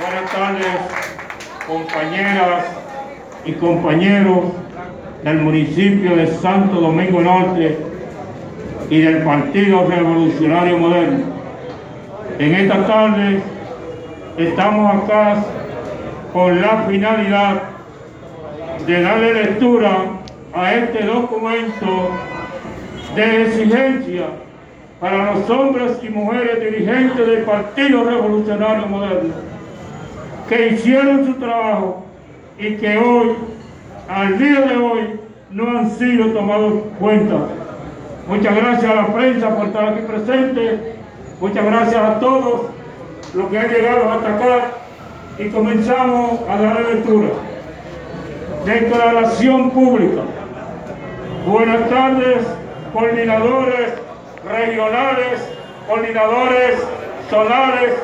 Buenas tardes, compañeras y compañeros del municipio de Santo Domingo Norte y del Partido Revolucionario Moderno. En esta tarde estamos acá con la finalidad de darle lectura a este documento de exigencia para los hombres y mujeres dirigentes del Partido Revolucionario Moderno que hicieron su trabajo y que hoy, al día de hoy, no han sido tomados en cuenta. Muchas gracias a la prensa por estar aquí presente. Muchas gracias a todos los que han llegado hasta acá y comenzamos a dar lectura. Declaración pública. Buenas tardes, coordinadores regionales, coordinadores solares,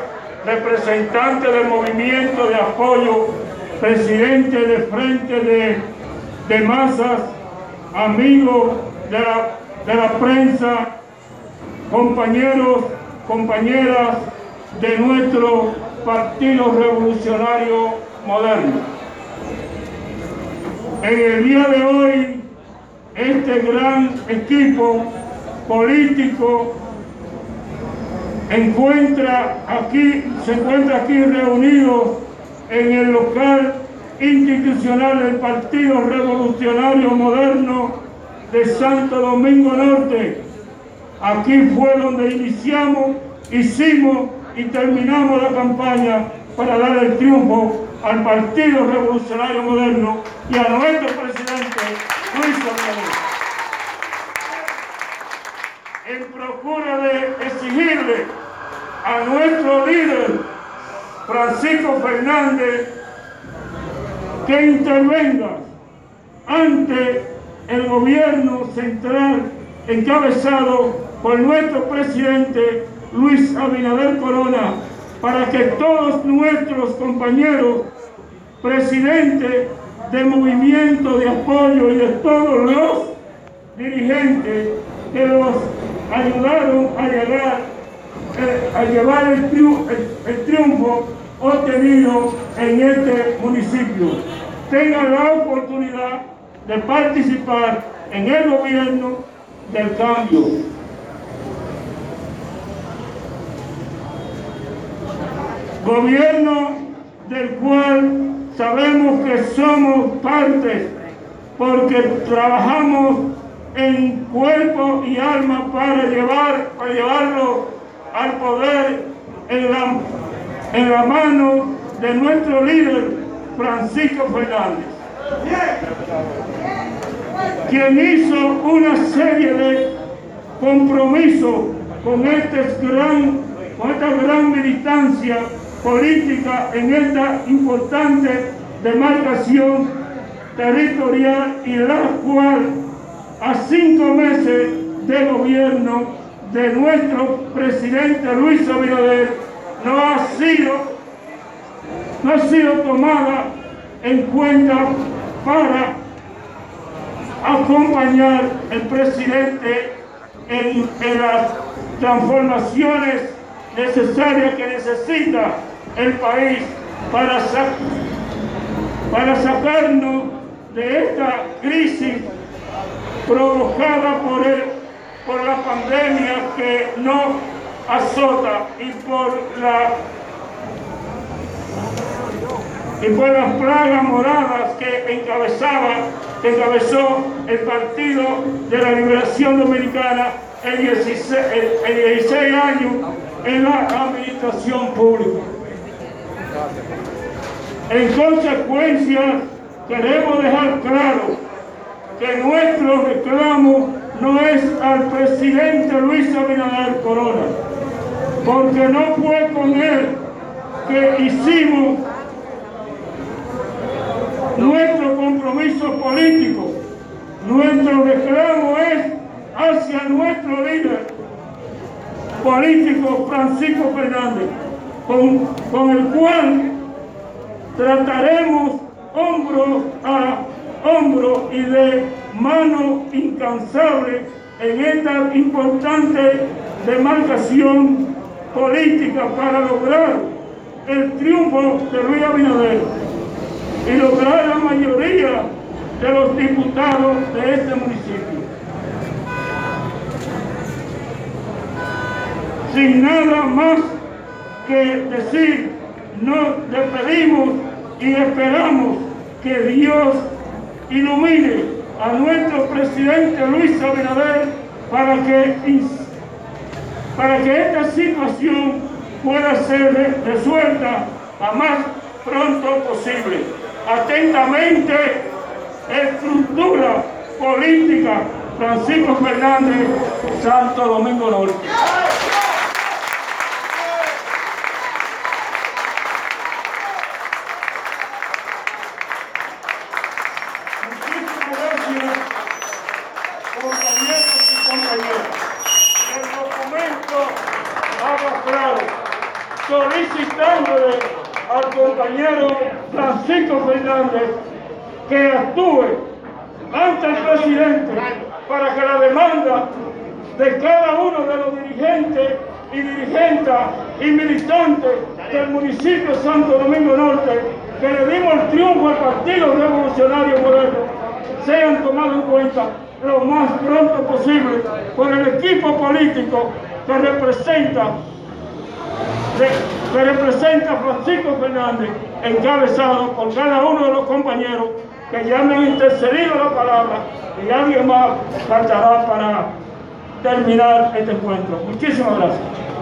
representantes del movimiento de apoyo, presidente de frente de, masas, amigos de la, de la prensa, compañeros, compañeras de nuestro Partido Revolucionario Moderno. En el día de hoy, este gran equipo político encuentra aquí, se encuentra aquí reunido en el local institucional del Partido Revolucionario Moderno de Santo Domingo Norte. Aquí fue donde iniciamos, hicimos y terminamos la campaña para dar el triunfo al Partido Revolucionario Moderno y a nuestro presidente Luis Abinader. En procura de exigirle a nuestro líder Francisco Fernández que intervenga ante el gobierno central encabezado por nuestro presidente Luis Abinader Corona para que todos nuestros compañeros presidentes de movimiento de apoyo y de todos los dirigentes que los ayudaron a llegar a llevar el, triunfo, el triunfo obtenido en este municipio tengan la oportunidad de participar en el gobierno del cambio. Gobierno del cual sabemos que somos parte porque trabajamos en cuerpo y alma para, llevar, para llevarlo al poder en la, en la mano de nuestro líder Francisco Fernández, quien hizo una serie de compromisos con, este gran, con esta gran militancia política en esta importante demarcación territorial y la cual a cinco meses de gobierno de nuestro presidente Luis Abinader no ha sido, no ha sido tomada en cuenta para acompañar al presidente en, en las transformaciones necesarias que necesita el país para, para sacarnos de esta crisis provocada por, el, por la pandemia que nos azota y por la y por las plagas moradas que encabezaba, que encabezó el Partido de la Liberación Dominicana en 16, en 16 años en la administración pública. En consecuencia, queremos dejar claro que nuestro reclamo no es al presidente Luis Abinader Corona, porque no fue con él que hicimos nuestro compromiso político. Nuestro reclamo es hacia nuestro líder político Francisco Fernández con, el cual trataremos hombro a hombro y de mano incansable en esta importante demarcación política para lograr el triunfo de Luis Abinader y lograr la mayoría de los diputados de este municipio. Sin nada más que decir, nos despedimos y esperamos que Dios ilumine a nuestro presidente Luis Abinader para que, para que esta situación pueda ser resuelta a más pronto posible. Atentamente, estructura política Francisco Fernández, Santo Domingo Norte. Al compañero Francisco Fernández que actúe ante el presidente para que la demanda de cada uno de los dirigentes y dirigentes y militantes del municipio de Santo Domingo Norte que le dimos el triunfo al Partido Revolucionario Moderno sean tomados en cuenta lo más pronto posible por el equipo político que representa que representa Francisco Fernández, encabezado por cada uno de los compañeros que ya me han intercedido la palabra y alguien más faltará para terminar este encuentro. Muchísimas gracias.